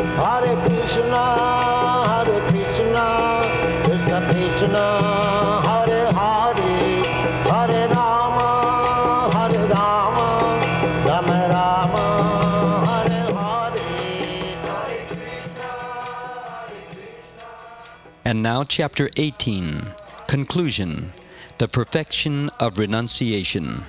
Hare Krishna, Hare Krishna, Krishna Krishna, Hare Hare, Hare Rama, Hare Rama, Rama Rama, Hare Hare. And now, chapter 18 Conclusion The Perfection of Renunciation.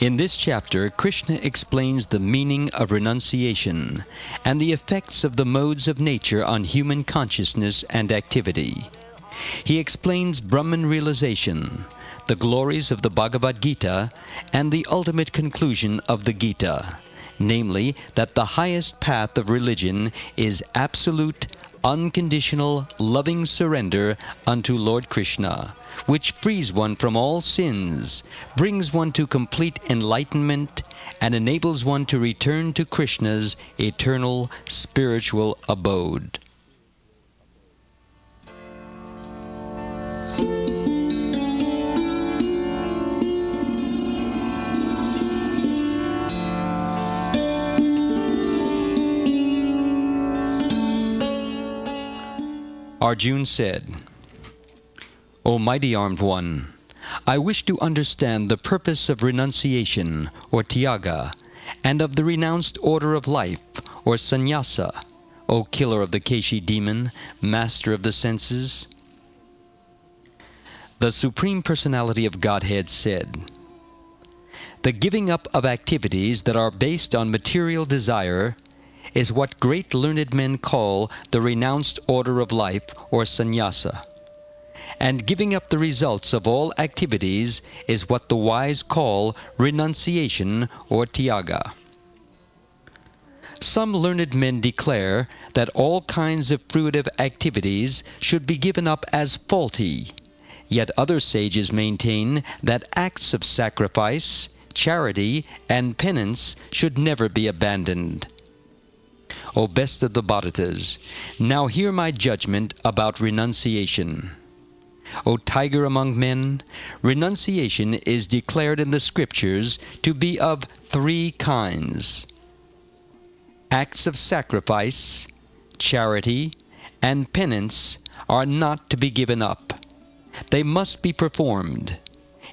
In this chapter, Krishna explains the meaning of renunciation and the effects of the modes of nature on human consciousness and activity. He explains Brahman realization, the glories of the Bhagavad Gita, and the ultimate conclusion of the Gita, namely, that the highest path of religion is absolute, unconditional, loving surrender unto Lord Krishna, which frees one from all sins, brings one to complete enlightenment, and enables one to return to Krishna's eternal spiritual abode. Arjun said, O mighty armed one, I wish to understand the purpose of renunciation, or tyaga, and of the renounced order of life, or sannyasa, O killer of the Keshi demon, master of the senses. The Supreme Personality of Godhead said, The giving up of activities that are based on material desire is what great learned men call the renounced order of life or sannyasa. And giving up the results of all activities is what the wise call renunciation or tyaga. Some learned men declare that all kinds of fruitive activities should be given up as faulty, yet other sages maintain that acts of sacrifice, charity, and penance should never be abandoned. O best of the Bharatas, now hear my judgment about renunciation. O tiger among men, renunciation is declared in the Scriptures to be of three kinds acts of sacrifice, charity, and penance are not to be given up. They must be performed.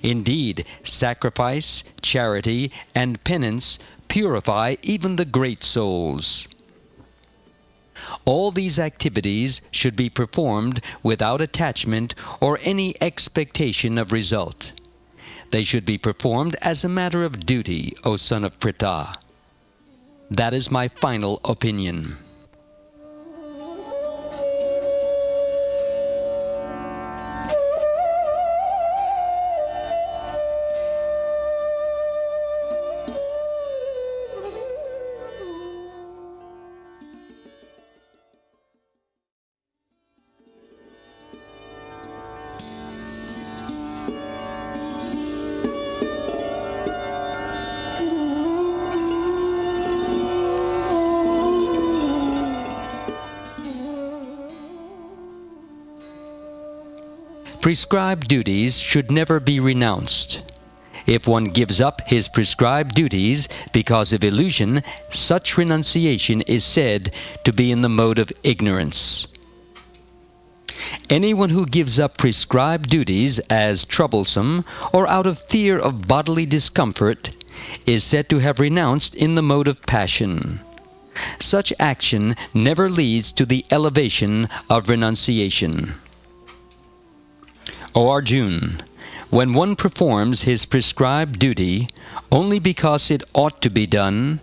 Indeed, sacrifice, charity, and penance purify even the great souls. All these activities should be performed without attachment or any expectation of result. They should be performed as a matter of duty, O son of Pritha. That is my final opinion. Prescribed duties should never be renounced. If one gives up his prescribed duties because of illusion, such renunciation is said to be in the mode of ignorance. Anyone who gives up prescribed duties as troublesome or out of fear of bodily discomfort is said to have renounced in the mode of passion. Such action never leads to the elevation of renunciation. O Arjun, when one performs his prescribed duty only because it ought to be done,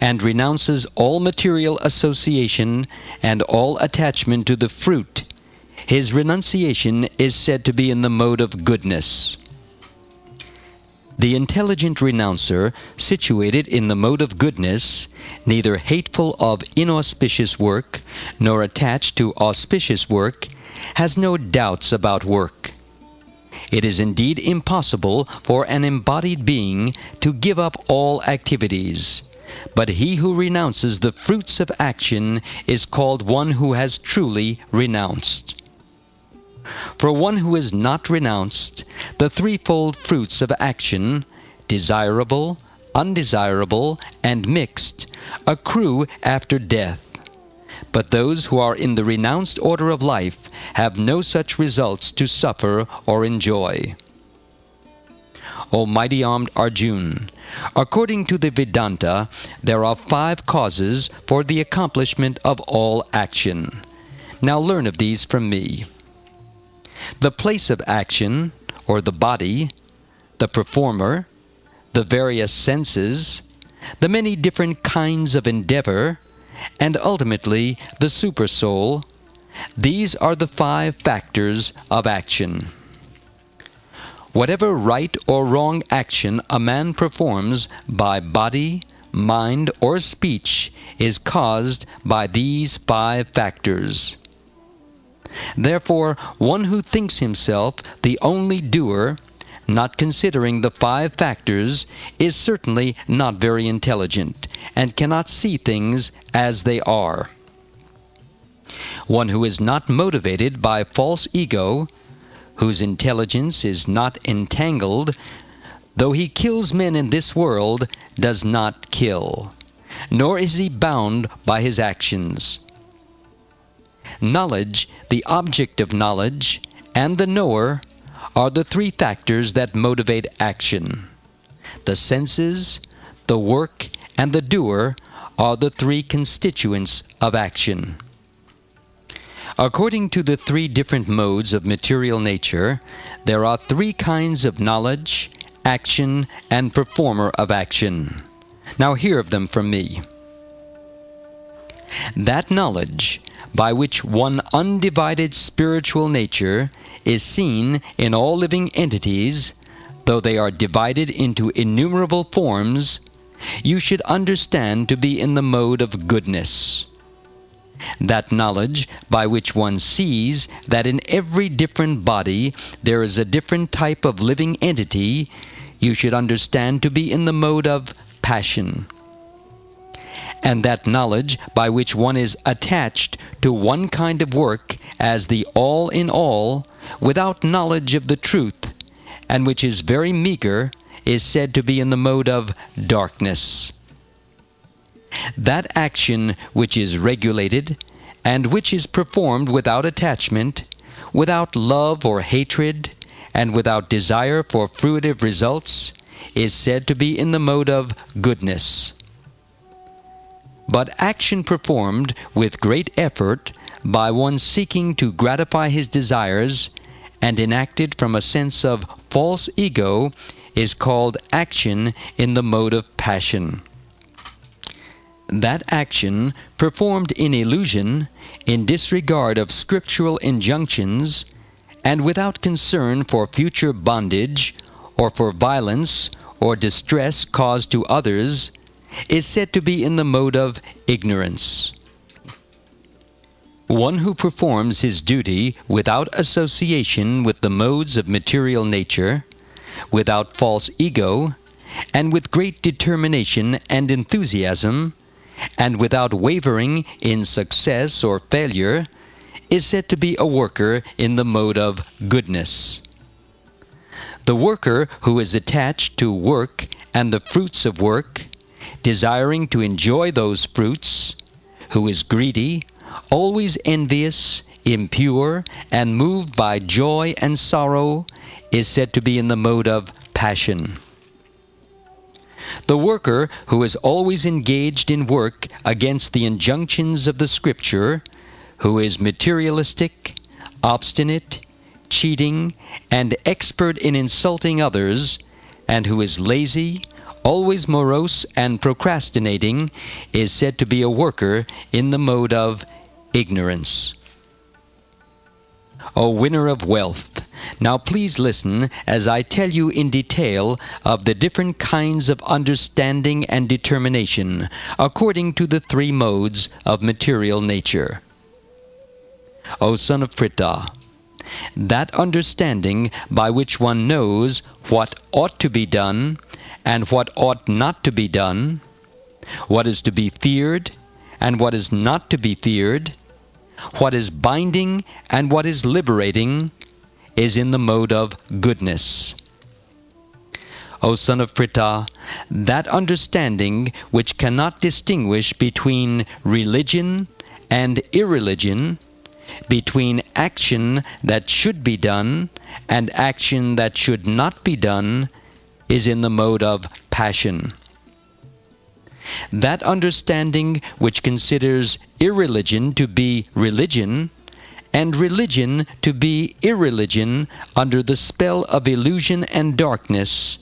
and renounces all material association and all attachment to the fruit, his renunciation is said to be in the mode of goodness. The intelligent renouncer, situated in the mode of goodness, neither hateful of inauspicious work, nor attached to auspicious work, has no doubts about work. It is indeed impossible for an embodied being to give up all activities. But he who renounces the fruits of action is called one who has truly renounced. For one who is not renounced, the threefold fruits of action, desirable, undesirable, and mixed, accrue after death. But those who are in the renounced order of life have no such results to suffer or enjoy. O mighty armed Arjun, according to the Vedanta, there are five causes for the accomplishment of all action. Now learn of these from me. The place of action, or the body, the performer, the various senses, the many different kinds of endeavor, and ultimately the supersoul, these are the five factors of action. Whatever right or wrong action a man performs by body, mind, or speech is caused by these five factors. Therefore, one who thinks himself the only doer, not considering the five factors, is certainly not very intelligent and cannot see things as they are. One who is not motivated by false ego, whose intelligence is not entangled, though he kills men in this world, does not kill, nor is he bound by his actions. Knowledge, the object of knowledge, and the knower are the three factors that motivate action. The senses, the work, and the doer are the three constituents of action. According to the three different modes of material nature, there are three kinds of knowledge, action, and performer of action. Now hear of them from me. That knowledge by which one undivided spiritual nature is seen in all living entities, though they are divided into innumerable forms, you should understand to be in the mode of goodness. That knowledge by which one sees that in every different body there is a different type of living entity, you should understand to be in the mode of passion. And that knowledge by which one is attached to one kind of work as the all in all, without knowledge of the truth, and which is very meager, is said to be in the mode of darkness. That action which is regulated, and which is performed without attachment, without love or hatred, and without desire for fruitive results, is said to be in the mode of goodness. But action performed with great effort by one seeking to gratify his desires and enacted from a sense of false ego is called action in the mode of passion. That action, performed in illusion, in disregard of scriptural injunctions, and without concern for future bondage, or for violence or distress caused to others, is said to be in the mode of ignorance. One who performs his duty without association with the modes of material nature, without false ego, and with great determination and enthusiasm, and without wavering in success or failure, is said to be a worker in the mode of goodness. The worker who is attached to work and the fruits of work, desiring to enjoy those fruits, who is greedy, always envious, impure, and moved by joy and sorrow, is said to be in the mode of passion. The worker who is always engaged in work against the injunctions of the Scripture, who is materialistic, obstinate, cheating, and expert in insulting others, and who is lazy, always morose and procrastinating, is said to be a worker in the mode of ignorance. O winner of wealth, now please listen as I tell you in detail of the different kinds of understanding and determination according to the three modes of material nature. O son of Pritha, that understanding by which one knows what ought to be done and what ought not to be done, what is to be feared and what is not to be feared, what is binding and what is liberating, is in the mode of goodness. O son of Pritha, that understanding which cannot distinguish between religion and irreligion, between action that should be done and action that should not be done, is in the mode of passion. That understanding which considers irreligion to be religion, and religion to be irreligion under the spell of illusion and darkness,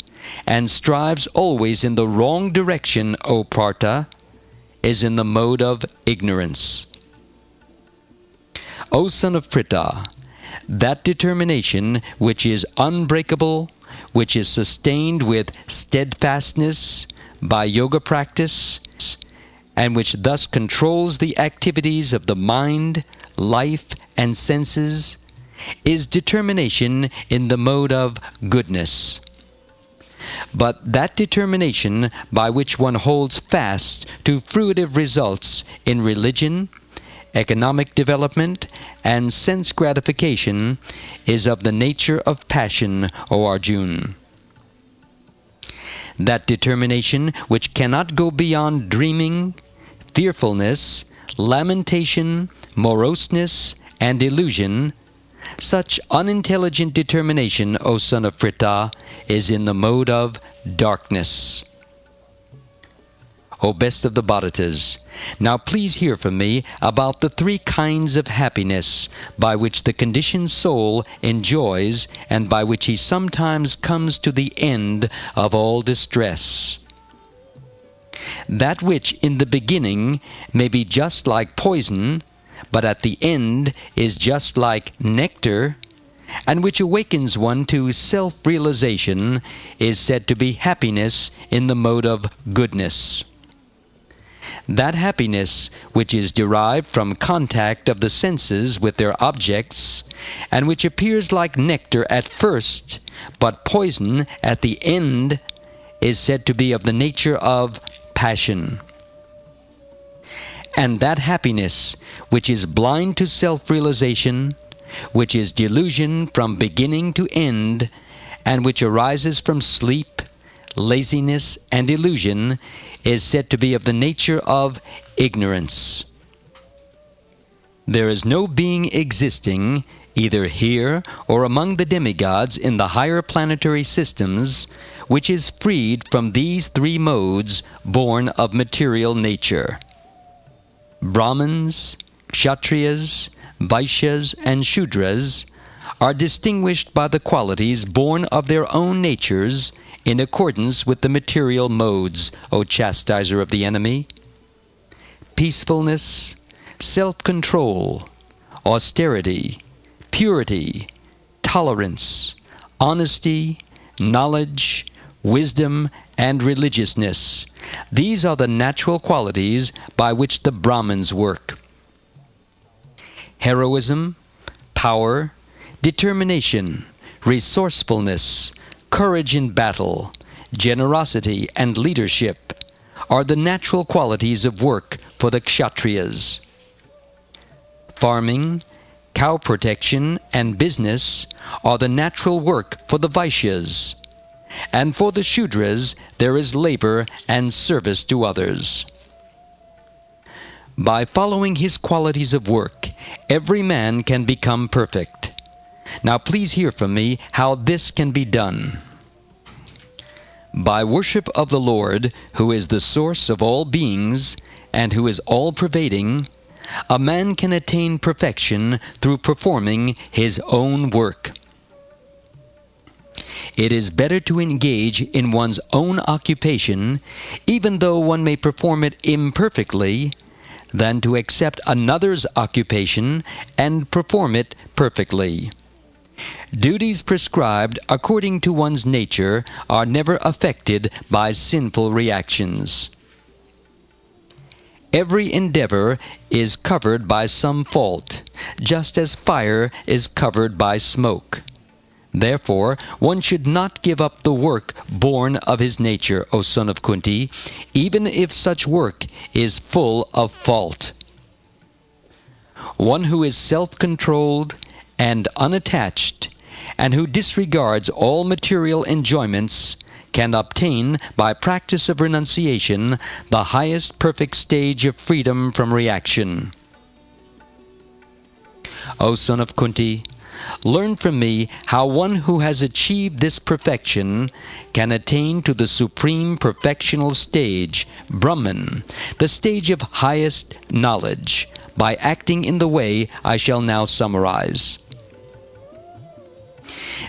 and strives always in the wrong direction, O Partha, is in the mode of ignorance. O son of Pritha, that determination which is unbreakable, which is sustained with steadfastness by yoga practice, and which thus controls the activities of the mind, life, and senses, is determination in the mode of goodness. But that determination by which one holds fast to fruitive results in religion, economic development, and sense gratification is of the nature of passion, O Arjun. That determination which cannot go beyond dreaming, fearfulness, lamentation, moroseness, and illusion, such unintelligent determination, O son of Pritha, is in the mode of darkness. O best of the Bharatas, now please hear from me about the three kinds of happiness by which the conditioned soul enjoys and by which he sometimes comes to the end of all distress. That which in the beginning may be just like poison, but at the end is just like nectar, and which awakens one to self realization, is said to be happiness in the mode of goodness. That happiness which is derived from contact of the senses with their objects, and which appears like nectar at first, but poison at the end, is said to be of the nature of passion. And that happiness which is blind to self realization, which is delusion from beginning to end, and which arises from sleep, laziness, and illusion, is said to be of the nature of ignorance. There is no being existing, either here or among the demigods in the higher planetary systems, which is freed from these three modes born of material nature. Brahmins, Kshatriyas, Vaishyas, and Shudras are distinguished by the qualities born of their own natures in accordance with the material modes, O chastiser of the enemy. Peacefulness, self control, austerity, purity, tolerance, honesty, knowledge, wisdom, and religiousness. These are the natural qualities by which the Brahmins work. Heroism, power, determination, resourcefulness, courage in battle, generosity, and leadership are the natural qualities of work for the Kshatriyas. Farming, cow protection, and business are the natural work for the Vaishyas. And for the Shudras, there is labor and service to others. By following his qualities of work, every man can become perfect. Now please hear from me how this can be done. By worship of the Lord, who is the source of all beings, and who is all pervading, a man can attain perfection through performing his own work. It is better to engage in one's own occupation, even though one may perform it imperfectly, than to accept another's occupation and perform it perfectly. Duties prescribed according to one's nature are never affected by sinful reactions. Every endeavor is covered by some fault, just as fire is covered by smoke. Therefore, one should not give up the work born of his nature, O son of Kunti, even if such work is full of fault. One who is self controlled and unattached, and who disregards all material enjoyments, can obtain by practice of renunciation the highest perfect stage of freedom from reaction. O son of Kunti, learn from me how one who has achieved this perfection can attain to the supreme perfectional stage, Brahman, the stage of highest knowledge, by acting in the way I shall now summarize.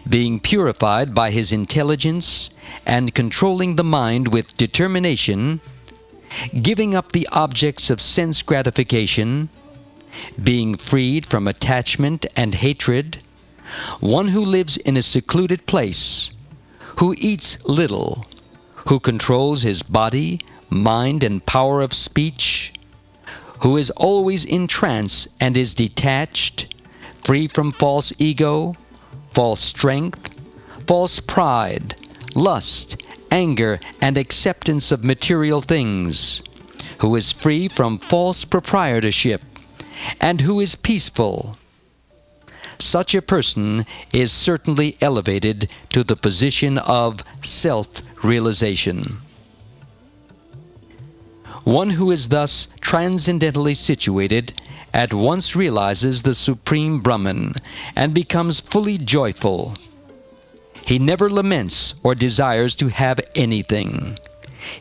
Being purified by his intelligence and controlling the mind with determination, giving up the objects of sense gratification, being freed from attachment and hatred, one who lives in a secluded place, who eats little, who controls his body, mind, and power of speech, who is always in trance and is detached, free from false ego, false strength, false pride, lust, anger, and acceptance of material things, who is free from false proprietorship, and who is peaceful. Such a person is certainly elevated to the position of self realization. One who is thus transcendently situated at once realizes the Supreme Brahman and becomes fully joyful. He never laments or desires to have anything.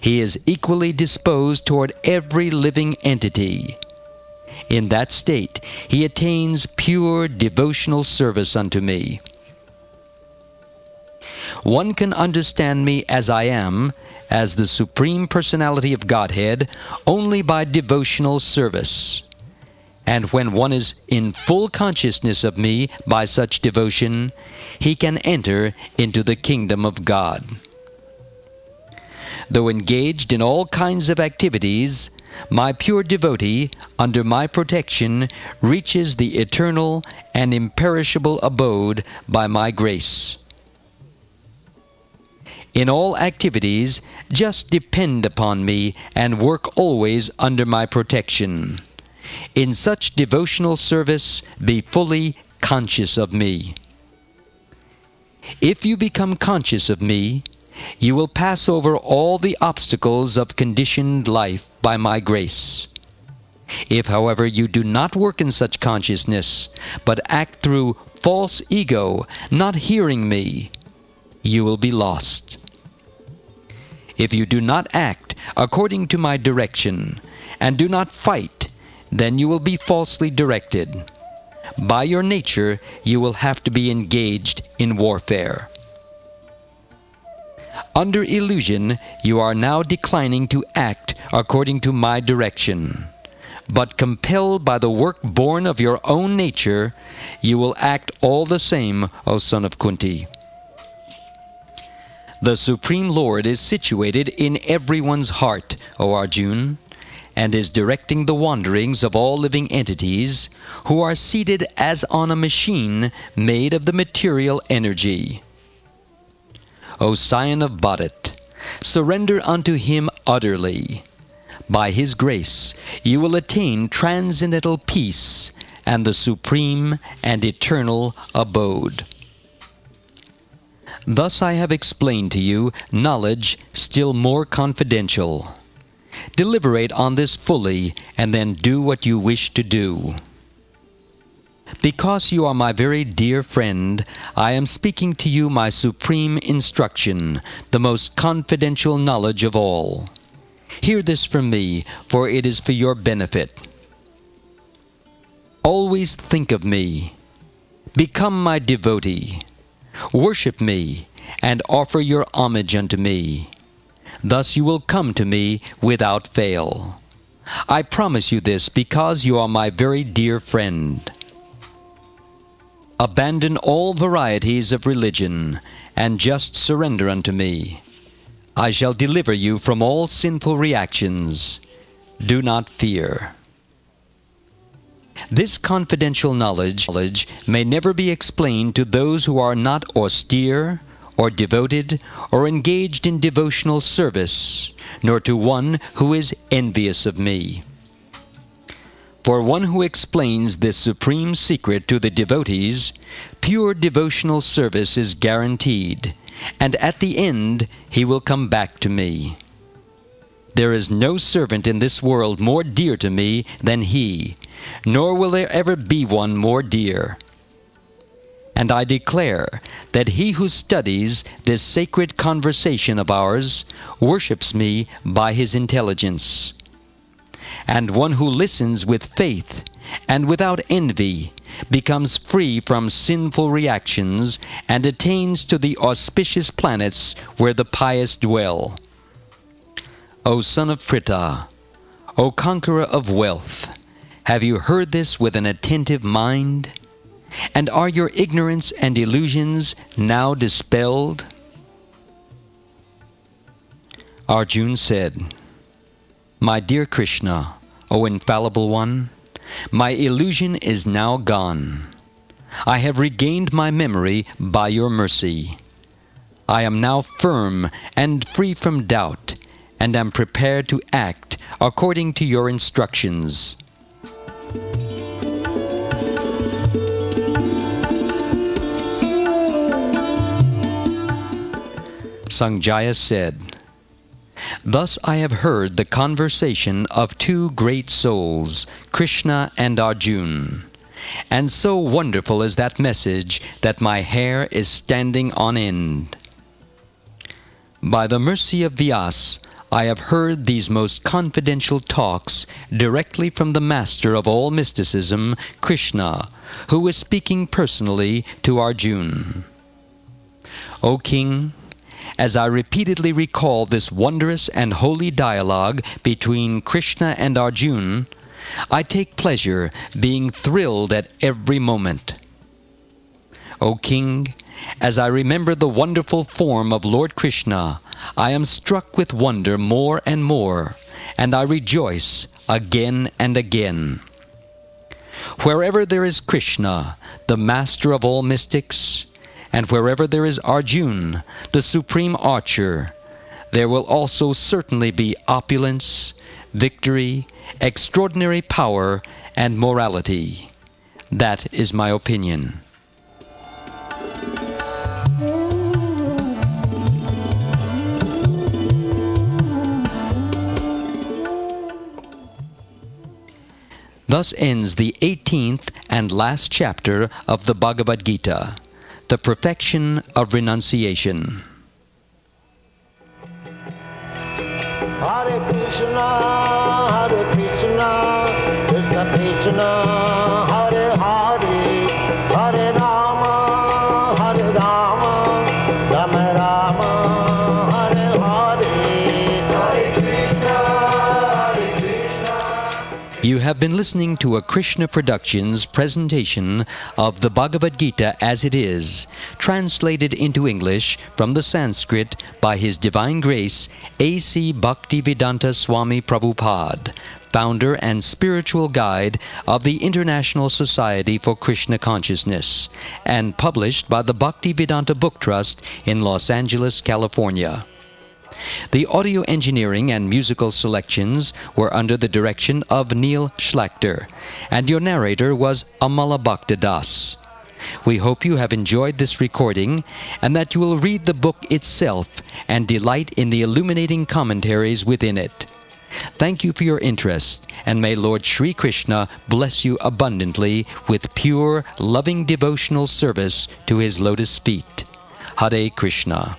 He is equally disposed toward every living entity. In that state, he attains pure devotional service unto me. One can understand me as I am, as the Supreme Personality of Godhead, only by devotional service. And when one is in full consciousness of me by such devotion, he can enter into the kingdom of God. Though engaged in all kinds of activities, my pure devotee, under my protection, reaches the eternal and imperishable abode by my grace. In all activities, just depend upon me and work always under my protection. In such devotional service, be fully conscious of me. If you become conscious of me, you will pass over all the obstacles of conditioned life by my grace. If, however, you do not work in such consciousness, but act through false ego, not hearing me, you will be lost. If you do not act according to my direction, and do not fight, then you will be falsely directed. By your nature, you will have to be engaged in warfare. Under illusion, you are now declining to act according to my direction. But compelled by the work born of your own nature, you will act all the same, O son of Kunti. The Supreme Lord is situated in everyone's heart, O Arjun, and is directing the wanderings of all living entities who are seated as on a machine made of the material energy. O scion of Bharat, surrender unto him utterly. By his grace you will attain transcendental peace and the supreme and eternal abode. Thus I have explained to you knowledge still more confidential. Deliberate on this fully and then do what you wish to do. Because you are my very dear friend, I am speaking to you my supreme instruction, the most confidential knowledge of all. Hear this from me, for it is for your benefit. Always think of me. Become my devotee. Worship me, and offer your homage unto me. Thus you will come to me without fail. I promise you this because you are my very dear friend. Abandon all varieties of religion, and just surrender unto me. I shall deliver you from all sinful reactions. Do not fear. This confidential knowledge, may never be explained to those who are not austere, or devoted, or engaged in devotional service, nor to one who is envious of me. For one who explains this supreme secret to the devotees, pure devotional service is guaranteed, and at the end he will come back to me. There is no servant in this world more dear to me than he, nor will there ever be one more dear. And I declare that he who studies this sacred conversation of ours worships me by his intelligence. And one who listens with faith and without envy becomes free from sinful reactions and attains to the auspicious planets where the pious dwell. O son of Pritha, O conqueror of wealth, have you heard this with an attentive mind? And are your ignorance and illusions now dispelled? Arjun said, My dear Krishna, O infallible one, my illusion is now gone. I have regained my memory by your mercy. I am now firm and free from doubt, and am prepared to act according to your instructions. Sanjaya said, Thus I have heard the conversation of two great souls, Krishna and Arjun. And so wonderful is that message that my hair is standing on end. By the mercy of Vyas, I have heard these most confidential talks directly from the master of all mysticism, Krishna, who is speaking personally to Arjun. O king, as I repeatedly recall this wondrous and holy dialogue between Krishna and Arjun, I take pleasure being thrilled at every moment. O King, as I remember the wonderful form of Lord Krishna, I am struck with wonder more and more, and I rejoice again and again. Wherever there is Krishna, the master of all mystics, and wherever there is Arjun, the supreme archer, there will also certainly be opulence, victory, extraordinary power, and morality. That is my opinion. Thus ends the 18th and last chapter of the Bhagavad Gita the perfection of renunciation. Hare Krishna, Hare Krishna, Krishna Krishna, You have been listening to a Krishna Productions presentation of the Bhagavad Gita as it is, translated into English from the Sanskrit by His Divine Grace A.C. Bhaktivedanta Swami Prabhupada, founder and spiritual guide of the International Society for Krishna Consciousness, and published by the Bhaktivedanta Book Trust in Los Angeles, California. The audio engineering and musical selections were under the direction of Neil Schlachter, and your narrator was Amala Das. We hope you have enjoyed this recording and that you will read the book itself and delight in the illuminating commentaries within it. Thank you for your interest, and may Lord Sri Krishna bless you abundantly with pure, loving devotional service to his lotus feet. Hare. Krishna,